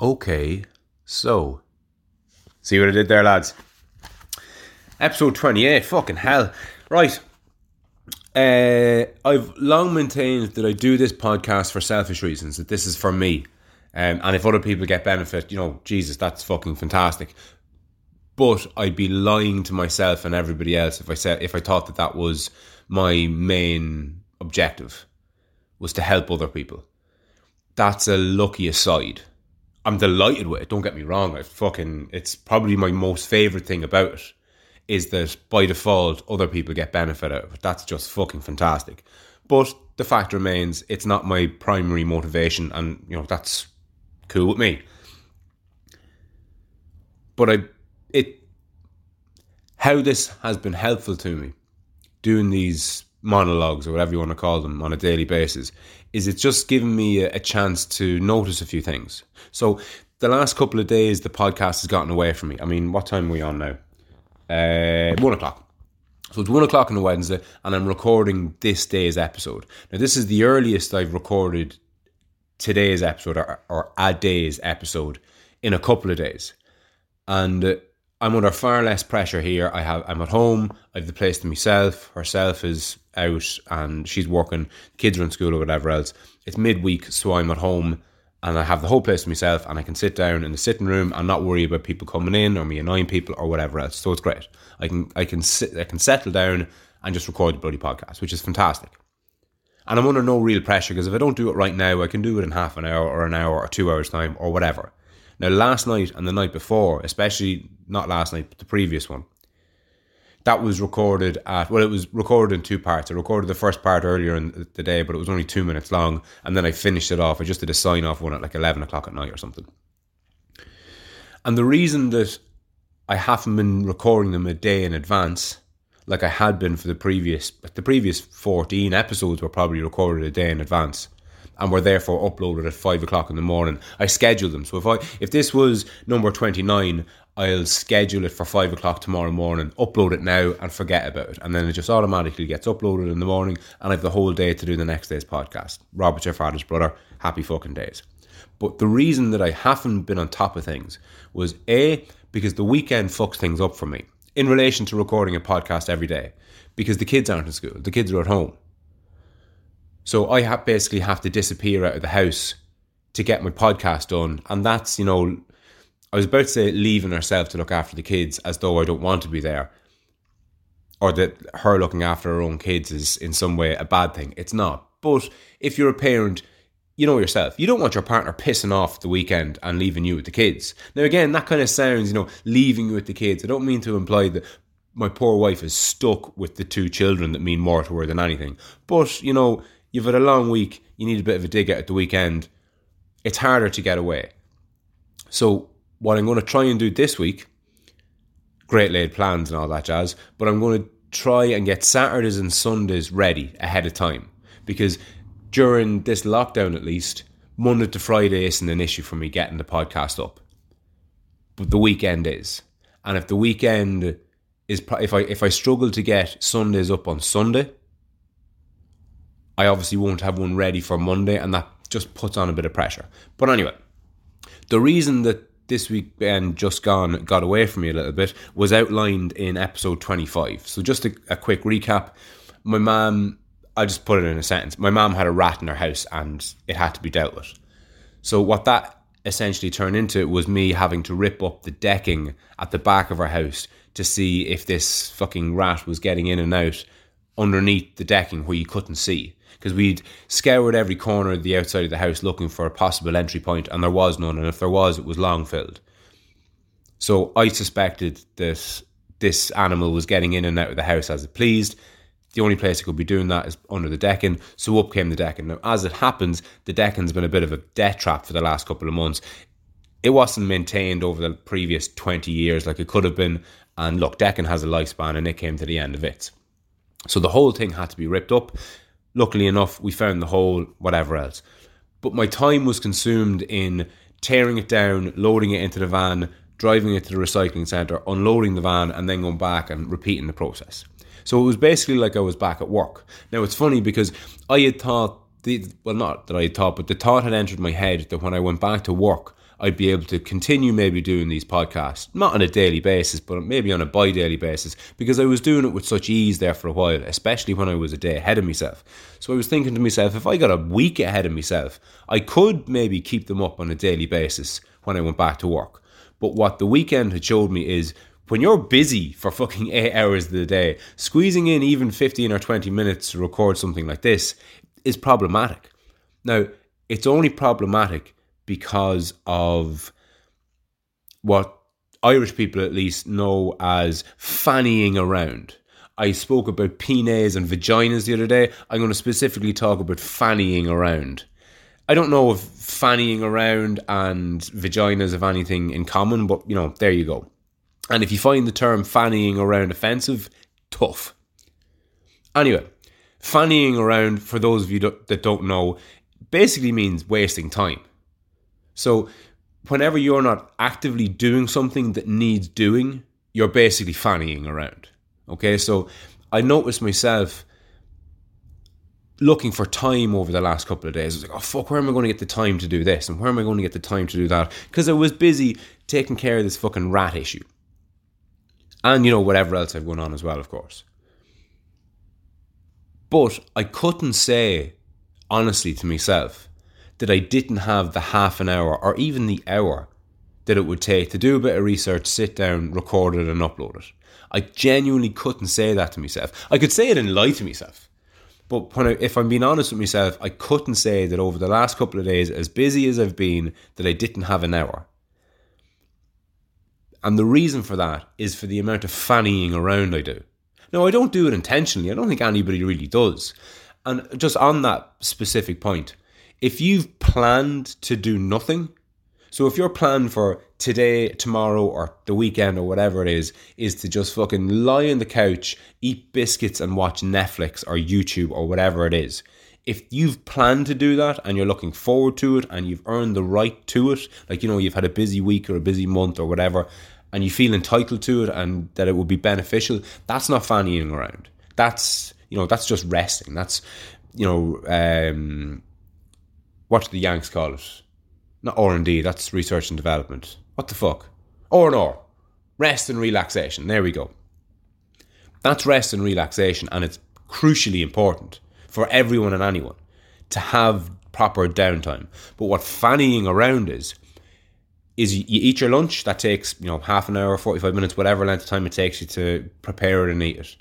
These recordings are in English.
Okay, so see what I did there, lads. Episode twenty-eight. Fucking hell. Right. Uh, I've long maintained that I do this podcast for selfish reasons. That this is for me, um, and if other people get benefit, you know, Jesus, that's fucking fantastic. But I'd be lying to myself and everybody else if I said if I thought that that was my main objective was to help other people. That's a lucky aside. I'm delighted with it. Don't get me wrong. I fucking it's probably my most favorite thing about it is that by default other people get benefit out of it. That's just fucking fantastic. But the fact remains, it's not my primary motivation, and you know that's cool with me. But I, it, how this has been helpful to me, doing these monologues or whatever you want to call them on a daily basis, is it's just given me a, chance to notice a few things. So the last couple of days, the podcast has gotten away from me. I mean, what time are we on now? uh, one o'clock. So it's one o'clock on a Wednesday, and I'm recording this day's episode. Now, this is the earliest I've recorded today's episode or, or a day's episode in a couple of days, and uh, I'm under far less pressure here. I have I'm at home. I have the place to myself. Herself is out, and she's working. Kids are in school or whatever else. It's midweek, so I'm at home and I have the whole place to myself and I can sit down in the sitting room and not worry about people coming in or me annoying people or whatever else. So it's great. I can I can sit I can settle down and just record the bloody podcast, which is fantastic. And I'm under no real pressure because if I don't do it right now, I can do it in half an hour or an hour or two hours time or whatever. Now last night and the night before, especially not last night, but the previous one, that was recorded at well it was recorded in two parts i recorded the first part earlier in the day but it was only two minutes long and then i finished it off i just did a sign off one at like 11 o'clock at night or something and the reason that i haven't been recording them a day in advance like i had been for the previous but the previous 14 episodes were probably recorded a day in advance and were therefore uploaded at five o'clock in the morning. I scheduled them. So if I if this was number twenty nine, I'll schedule it for five o'clock tomorrow morning, upload it now, and forget about it. And then it just automatically gets uploaded in the morning, and I have the whole day to do the next day's podcast. Robert, your father's brother, happy fucking days. But the reason that I haven't been on top of things was A, because the weekend fucks things up for me in relation to recording a podcast every day, because the kids aren't in school, the kids are at home. So I have basically have to disappear out of the house to get my podcast done, and that's you know I was about to say leaving herself to look after the kids as though I don't want to be there, or that her looking after her own kids is in some way a bad thing. It's not. But if you're a parent, you know yourself, you don't want your partner pissing off the weekend and leaving you with the kids. Now, again, that kind of sounds, you know, leaving you with the kids. I don't mean to imply that my poor wife is stuck with the two children that mean more to her than anything. But, you know, you've had a long week, you need a bit of a dig out at the weekend. It's harder to get away. So what I'm going to try and do this week, great laid plans and all that jazz, but I'm going to try and get Saturdays and Sundays ready ahead of time because during this lockdown at least, Monday to Friday isn't an issue for me getting the podcast up. But the weekend is. And if the weekend is if I if I struggle to get Sundays up on Sunday, I obviously won't have one ready for Monday and that just puts on a bit of pressure. But anyway, the reason that this weekend just gone got away from me a little bit was outlined in episode 25. So just a, a quick recap. My mum, I'll just put it in a sentence. My mum had a rat in her house and it had to be dealt with. So what that essentially turned into was me having to rip up the decking at the back of our house to see if this fucking rat was getting in and out underneath the decking where you couldn't see because we'd scoured every corner of the outside of the house looking for a possible entry point, and there was none. And if there was, it was long filled. So I suspected that this animal was getting in and out of the house as it pleased. The only place it could be doing that is under the decking. So up came the decking. Now, as it happens, the decking's been a bit of a death trap for the last couple of months. It wasn't maintained over the previous 20 years like it could have been. And look, decking has a lifespan and it came to the end of it. So the whole thing had to be ripped up. Luckily enough, we found the hole, whatever else. But my time was consumed in tearing it down, loading it into the van, driving it to the recycling centre, unloading the van, and then going back and repeating the process. So it was basically like I was back at work. Now it's funny because I had thought, the, well, not that I had thought, but the thought had entered my head that when I went back to work, I'd be able to continue maybe doing these podcasts, not on a daily basis, but maybe on a bi daily basis, because I was doing it with such ease there for a while, especially when I was a day ahead of myself. So I was thinking to myself, if I got a week ahead of myself, I could maybe keep them up on a daily basis when I went back to work. But what the weekend had showed me is when you're busy for fucking eight hours of the day, squeezing in even 15 or 20 minutes to record something like this is problematic. Now, it's only problematic because of what Irish people at least know as fannying around. I spoke about penis and vaginas the other day. I'm going to specifically talk about fannying around. I don't know if fannying around and vaginas have anything in common, but you know, there you go. And if you find the term fannying around offensive, tough. Anyway, fannying around, for those of you that don't know, basically means wasting time. So, whenever you're not actively doing something that needs doing, you're basically fannying around. Okay, so I noticed myself looking for time over the last couple of days. I was like, oh fuck, where am I going to get the time to do this? And where am I going to get the time to do that? Because I was busy taking care of this fucking rat issue. And, you know, whatever else I've going on as well, of course. But I couldn't say, honestly, to myself, that I didn't have the half an hour or even the hour that it would take to do a bit of research, sit down, record it, and upload it. I genuinely couldn't say that to myself. I could say it and lie to myself. But if I'm being honest with myself, I couldn't say that over the last couple of days, as busy as I've been, that I didn't have an hour. And the reason for that is for the amount of fannying around I do. Now, I don't do it intentionally. I don't think anybody really does. And just on that specific point, if you've planned to do nothing, so if your plan for today, tomorrow, or the weekend, or whatever it is, is to just fucking lie on the couch, eat biscuits, and watch Netflix or YouTube or whatever it is, if you've planned to do that and you're looking forward to it and you've earned the right to it, like you know, you've had a busy week or a busy month or whatever, and you feel entitled to it and that it would be beneficial, that's not fannying around. That's you know, that's just resting. That's you know, um, what do the Yanks call it? Not R and D. That's research and development. What the fuck? R and R. Rest and relaxation. There we go. That's rest and relaxation, and it's crucially important for everyone and anyone to have proper downtime. But what fannying around is, is you eat your lunch. That takes you know half an hour, forty five minutes, whatever length of time it takes you to prepare it and eat it.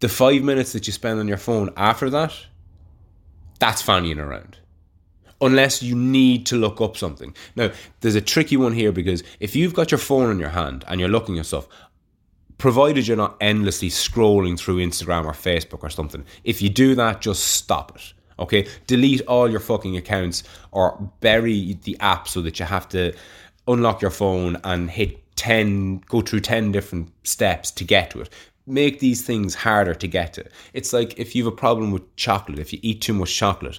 The five minutes that you spend on your phone after that, that's fannying around unless you need to look up something. Now, there's a tricky one here because if you've got your phone in your hand and you're looking at stuff, provided you're not endlessly scrolling through Instagram or Facebook or something, if you do that, just stop it. Okay, delete all your fucking accounts or bury the app so that you have to unlock your phone and hit 10, go through 10 different steps to get to it. Make these things harder to get to. It's like if you have a problem with chocolate, if you eat too much chocolate,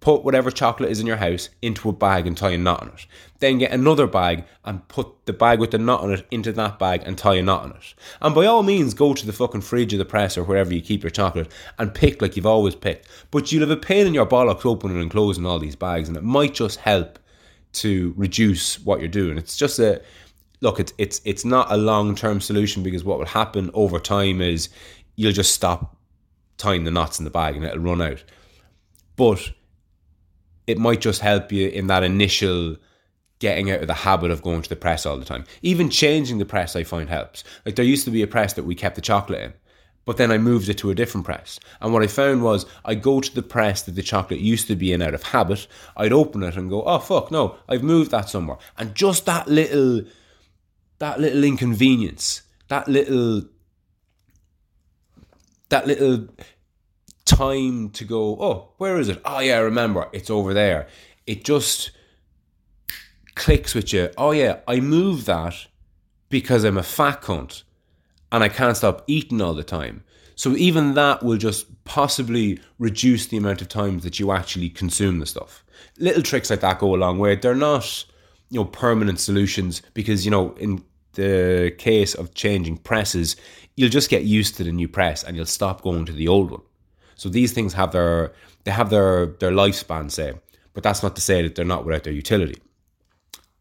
put whatever chocolate is in your house into a bag and tie a knot on it. Then get another bag and put the bag with the knot on it into that bag and tie a knot on it. And by all means, go to the fucking fridge or the press or wherever you keep your chocolate and pick like you've always picked. But you'll have a pain in your bollocks opening and closing all these bags, and it might just help to reduce what you're doing. It's just a look. It's it's it's not a long term solution because what will happen over time is you'll just stop tying the knots in the bag and it'll run out. But it might just help you in that initial getting out of the habit of going to the press all the time. Even changing the press, I find helps. Like there used to be a press that we kept the chocolate in, but then I moved it to a different press. And what I found was I go to the press that the chocolate used to be in out of habit. I'd open it and go, oh fuck, no, I've moved that somewhere. And just that little, that little inconvenience, that little, that little time to go, oh, where is it? Oh, yeah, I remember, it's over there. It just clicks with you. Oh, yeah, I move that because I'm a fat cunt and I can't stop eating all the time. So even that will just possibly reduce the amount of times that you actually consume the stuff. Little tricks like that go a long way. They're not, you know, permanent solutions because, you know, in the case of changing presses, you'll just get used to the new press and you'll stop going to the old one. So these things have their they have their their lifespan, say, but that's not to say that they're not without their utility.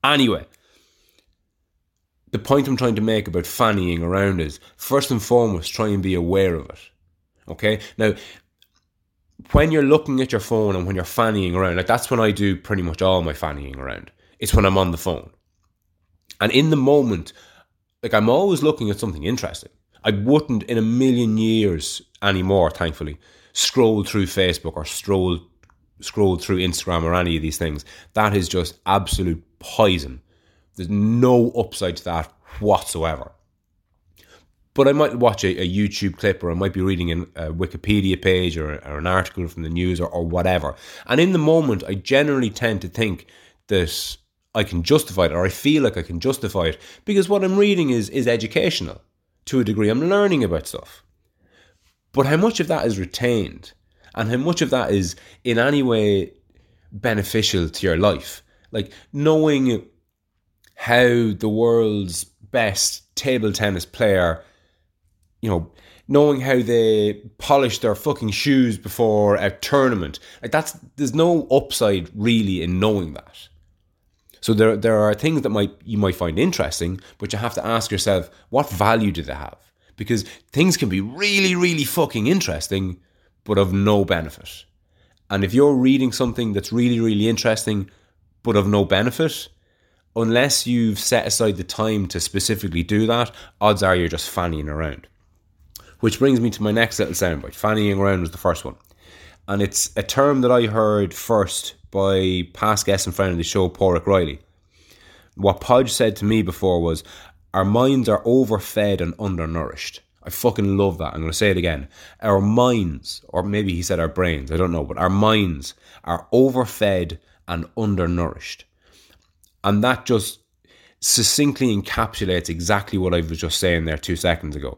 Anyway, the point I'm trying to make about fannying around is first and foremost, try and be aware of it. Okay? Now, when you're looking at your phone and when you're fannying around, like that's when I do pretty much all my fannying around. It's when I'm on the phone. And in the moment, like I'm always looking at something interesting. I wouldn't in a million years anymore, thankfully, scroll through Facebook or scroll scroll through Instagram or any of these things. That is just absolute poison. There's no upside to that whatsoever. But I might watch a, a YouTube clip or I might be reading a Wikipedia page or, or an article from the news or, or whatever. And in the moment, I generally tend to think that I can justify it or I feel like I can justify it because what I'm reading is, is educational to a degree. I'm learning about stuff. But how much of that is retained and how much of that is in any way beneficial to your life? Like knowing how the world's best table tennis player you know, knowing how they polish their fucking shoes before a tournament. Like that's there's no upside really in knowing that. So there there are things that might you might find interesting, but you have to ask yourself, what value do they have? Because things can be really, really fucking interesting, but of no benefit. And if you're reading something that's really, really interesting, but of no benefit, unless you've set aside the time to specifically do that, odds are you're just fannying around. Which brings me to my next little soundbite. Fannying around was the first one. And it's a term that I heard first by past guest and friend of the show, Pádraig Riley. What Podge said to me before was, Our minds are overfed and undernourished. I fucking love that. I'm going to say it again. Our minds, or maybe he said our brains, I don't know, but our minds are overfed and undernourished. And that just succinctly encapsulates exactly what I was just saying there two seconds ago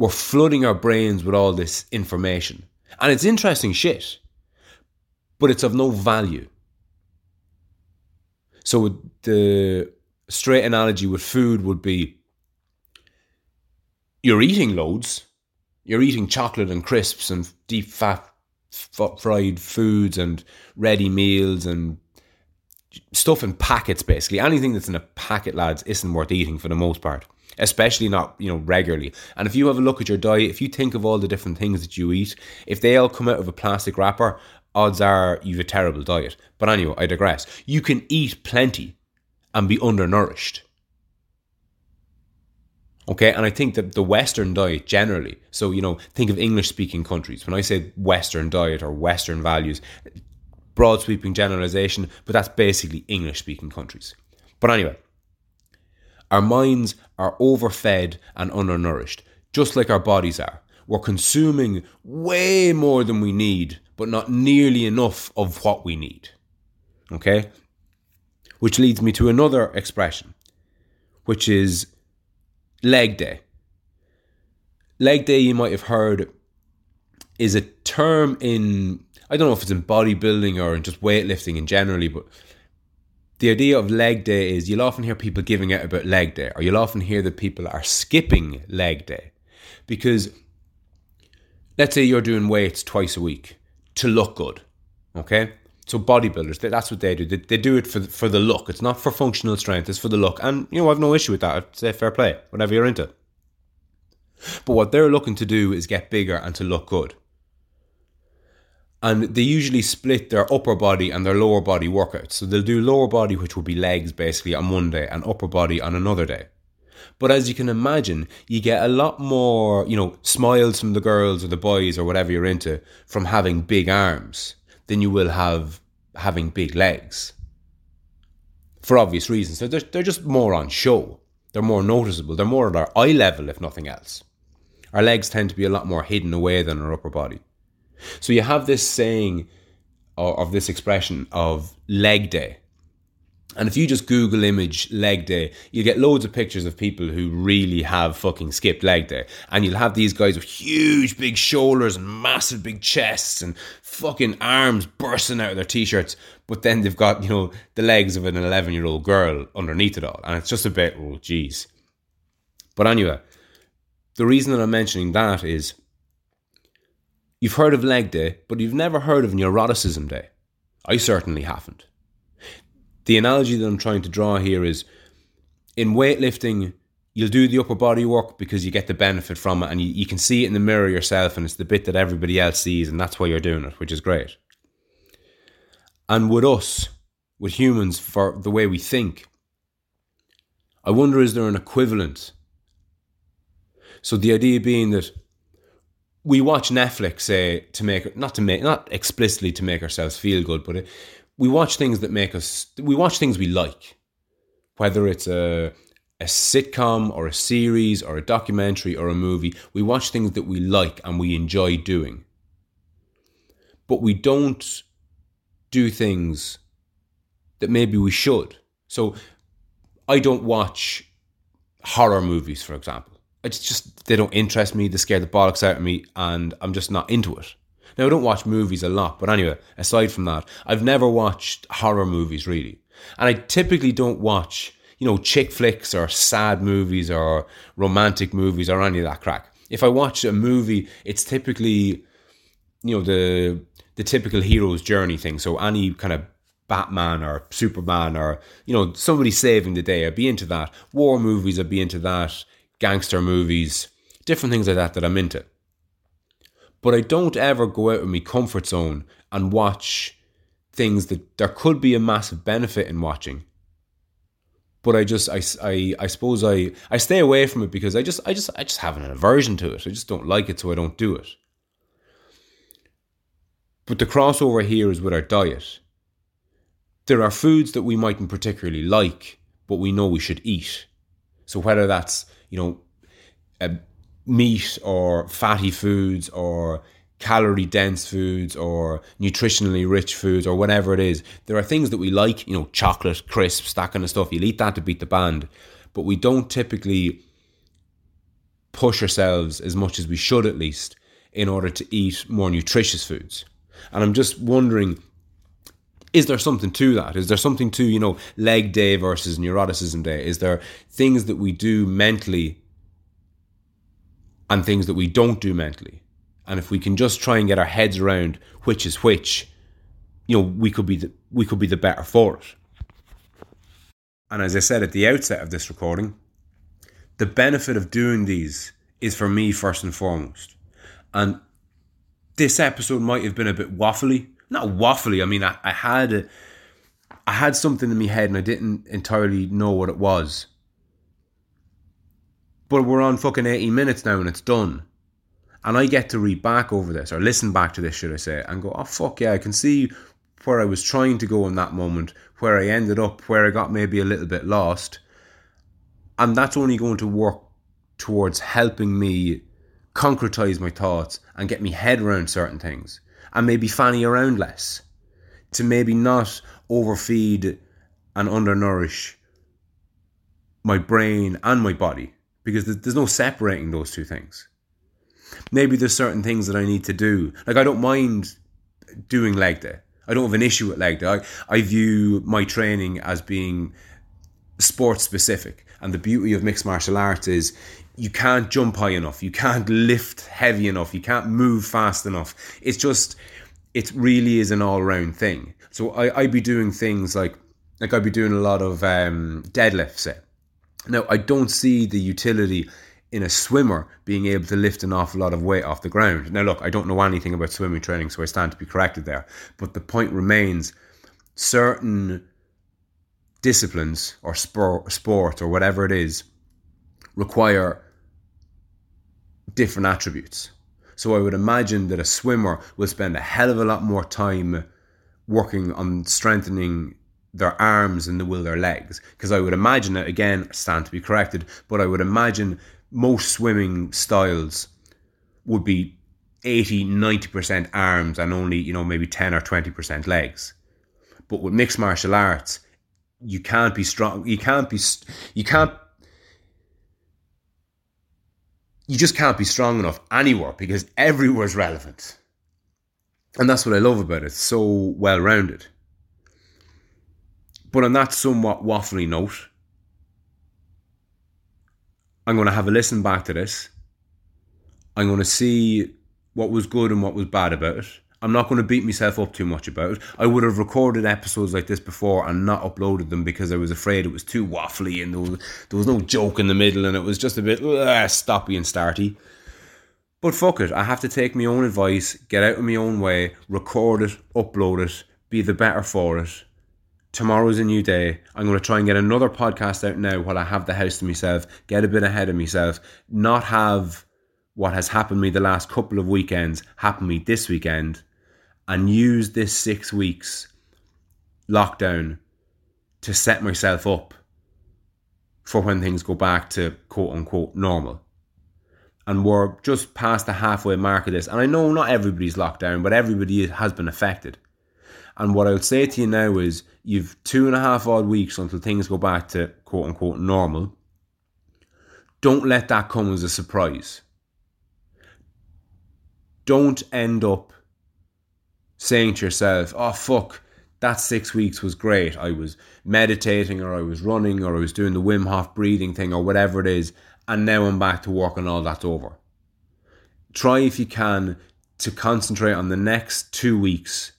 we're flooding our brains with all this information. And it's interesting shit, but it's of no value. So the straight analogy with food would be you're eating loads, you're eating chocolate and crisps and deep fat fried foods and ready meals and stuff in packets basically anything that's in a packet lads isn't worth eating for the most part especially not you know regularly. And if you have a look at your diet, if you think of all the different things that you eat, if they all come out of a plastic wrapper, odds are you've a terrible diet. But anyway, I digress. You can eat plenty and be undernourished. Okay, and I think that the Western diet generally, so you know, think of English speaking countries. When I say Western diet or Western values, broad sweeping generalization, but that's basically English speaking countries. But anyway, our minds are overfed and undernourished, just like our bodies are. We're consuming way more than we need, but not nearly enough of what we need. Okay? Which leads me to another expression, which is leg day. Leg day, you might have heard, is a term in, I don't know if it's in bodybuilding or in just weightlifting in generally, but the idea of leg day is you'll often hear people giving out about leg day, or you'll often hear that people are skipping leg day. Because let's say you're doing weights twice a week to look good, okay? So bodybuilders, that's what they do. They, they do it for for the look. It's not for functional strength. It's for the look. And you know, I've no issue with that. I'd say fair play, whatever you're into. But what they're looking to do is get bigger and to look good and they usually split their upper body and their lower body workouts. So they'll do lower body, which will be legs basically on one day, and upper body on another day. But as you can imagine, you get a lot more, you know, smiles from the girls or the boys or whatever you're into from having big arms than you will have having big legs. For obvious reasons. So they're, they're just more on show. They're more noticeable. They're more at our eye level, if nothing else. Our legs tend to be a lot more hidden away than our upper body. So you have this saying or, of this expression of leg day. And if you just Google image leg day, you get loads of pictures of people who really have fucking skipped leg day. And you'll have these guys with huge big shoulders and massive big chests and fucking arms bursting out of their t shirts. But then they've got, you know, the legs of an 11 year old girl underneath it all. And it's just a bit, oh, geez. But anyway, the reason that I'm mentioning that is You've heard of leg day, but you've never heard of neuroticism day. I certainly haven't. The analogy that I'm trying to draw here is in weightlifting, you'll do the upper body work because you get the benefit from it and you, you can see it in the mirror yourself and it's the bit that everybody else sees and that's why you're doing it, which is great. And with us, with humans, for the way we think, I wonder is there an equivalent? So the idea being that we watch Netflix, say, to make not to make not explicitly to make ourselves feel good, but it, we watch things that make us. We watch things we like, whether it's a a sitcom or a series or a documentary or a movie. We watch things that we like and we enjoy doing, but we don't do things that maybe we should. So, I don't watch horror movies, for example. It's just they don't interest me. They scare the bollocks out of me, and I'm just not into it. Now I don't watch movies a lot, but anyway, aside from that, I've never watched horror movies really, and I typically don't watch you know chick flicks or sad movies or romantic movies or any of that crack. If I watch a movie, it's typically you know the the typical hero's journey thing. So any kind of Batman or Superman or you know somebody saving the day, I'd be into that. War movies, I'd be into that gangster movies, different things like that that I'm into. But I don't ever go out of my comfort zone and watch things that there could be a massive benefit in watching. But I just I, I, I suppose I, I stay away from it because I just I just I just have an aversion to it. I just don't like it, so I don't do it. But the crossover here is with our diet. There are foods that we mightn't particularly like, but we know we should eat. So whether that's you know, uh, meat or fatty foods or calorie dense foods or nutritionally rich foods or whatever it is. There are things that we like, you know, chocolate, crisps, that kind of stuff. You'll eat that to beat the band. But we don't typically push ourselves as much as we should, at least, in order to eat more nutritious foods. And I'm just wondering is there something to that? Is there something to, you know, leg day versus neuroticism day? Is there things that we do mentally and things that we don't do mentally? And if we can just try and get our heads around which is which, you know, we could be the, we could be the better for it. And as I said at the outset of this recording, the benefit of doing these is for me first and foremost. And this episode might have been a bit waffly not waffly. I mean, I, I had a, I had something in my head and I didn't entirely know what it was. But we're on fucking 80 minutes now and it's done. And I get to read back over this, or listen back to this, should I say, and go, oh, fuck yeah, I can see where I was trying to go in that moment, where I ended up, where I got maybe a little bit lost. And that's only going to work towards helping me concretize my thoughts and get me head around certain things and maybe fanny around less, to maybe not overfeed and undernourish my brain and my body because there's no separating those two things. Maybe there's certain things that I need to do. Like I don't mind doing leg day. I don't have an issue with leg day. I, I view my training as being sport specific. And the beauty of mixed martial arts is you can't jump high enough, you can't lift heavy enough, you can't move fast enough. It's just, it really is an all round thing. So I, I'd be doing things like, like I'd be doing a lot of um, deadlifts. Now I don't see the utility in a swimmer being able to lift an awful lot of weight off the ground. Now look, I don't know anything about swimming training, so I stand to be corrected there. But the point remains, certain disciplines or sport, or whatever it is require different attributes. So I would imagine that a swimmer will spend a hell of a lot more time working on strengthening their arms and they will their legs. Because I would imagine it, again, stand to be corrected, but I would imagine most swimming styles would be 80, 90% arms and only, you know, maybe 10 or 20% legs. But with mixed martial arts, you can't be strong, you can't be, you can't you just can't be strong enough anywhere because everywhere is relevant. And that's what I love about it. It's so well rounded. But on that somewhat waffly note, I'm going to have a listen back to this. I'm going to see what was good and what was bad about it. I'm not going to beat myself up too much about it. I would have recorded episodes like this before and not uploaded them because I was afraid it was too waffly and there was, there was no joke in the middle and it was just a bit uh, stoppy and starty. But fuck it, I have to take my own advice, get out of my own way, record it, upload it, be the better for it. Tomorrow's a new day. I'm going to try and get another podcast out now while I have the house to myself, get a bit ahead of myself, not have what has happened me the last couple of weekends happen me this weekend and use this six weeks lockdown to set myself up for when things go back to quote unquote normal. And we're just past the halfway mark of this. And I know not everybody's locked down, but everybody has been affected. And what I would say to you now is you've two and a half odd weeks until things go back to quote unquote normal. Don't let that come as a surprise. Don't end up saying to yourself, oh, fuck, that six weeks was great. I was meditating or I was running or I was doing the Wim Hof breathing thing or whatever it is. And now I'm back to work and all that's over. Try if you can to concentrate on the next two weeks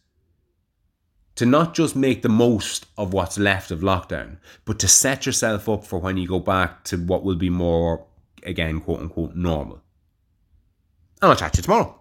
to not just make the most of what's left of lockdown, but to set yourself up for when you go back to what will be more, again, quote unquote, normal. And I'll chat to you tomorrow.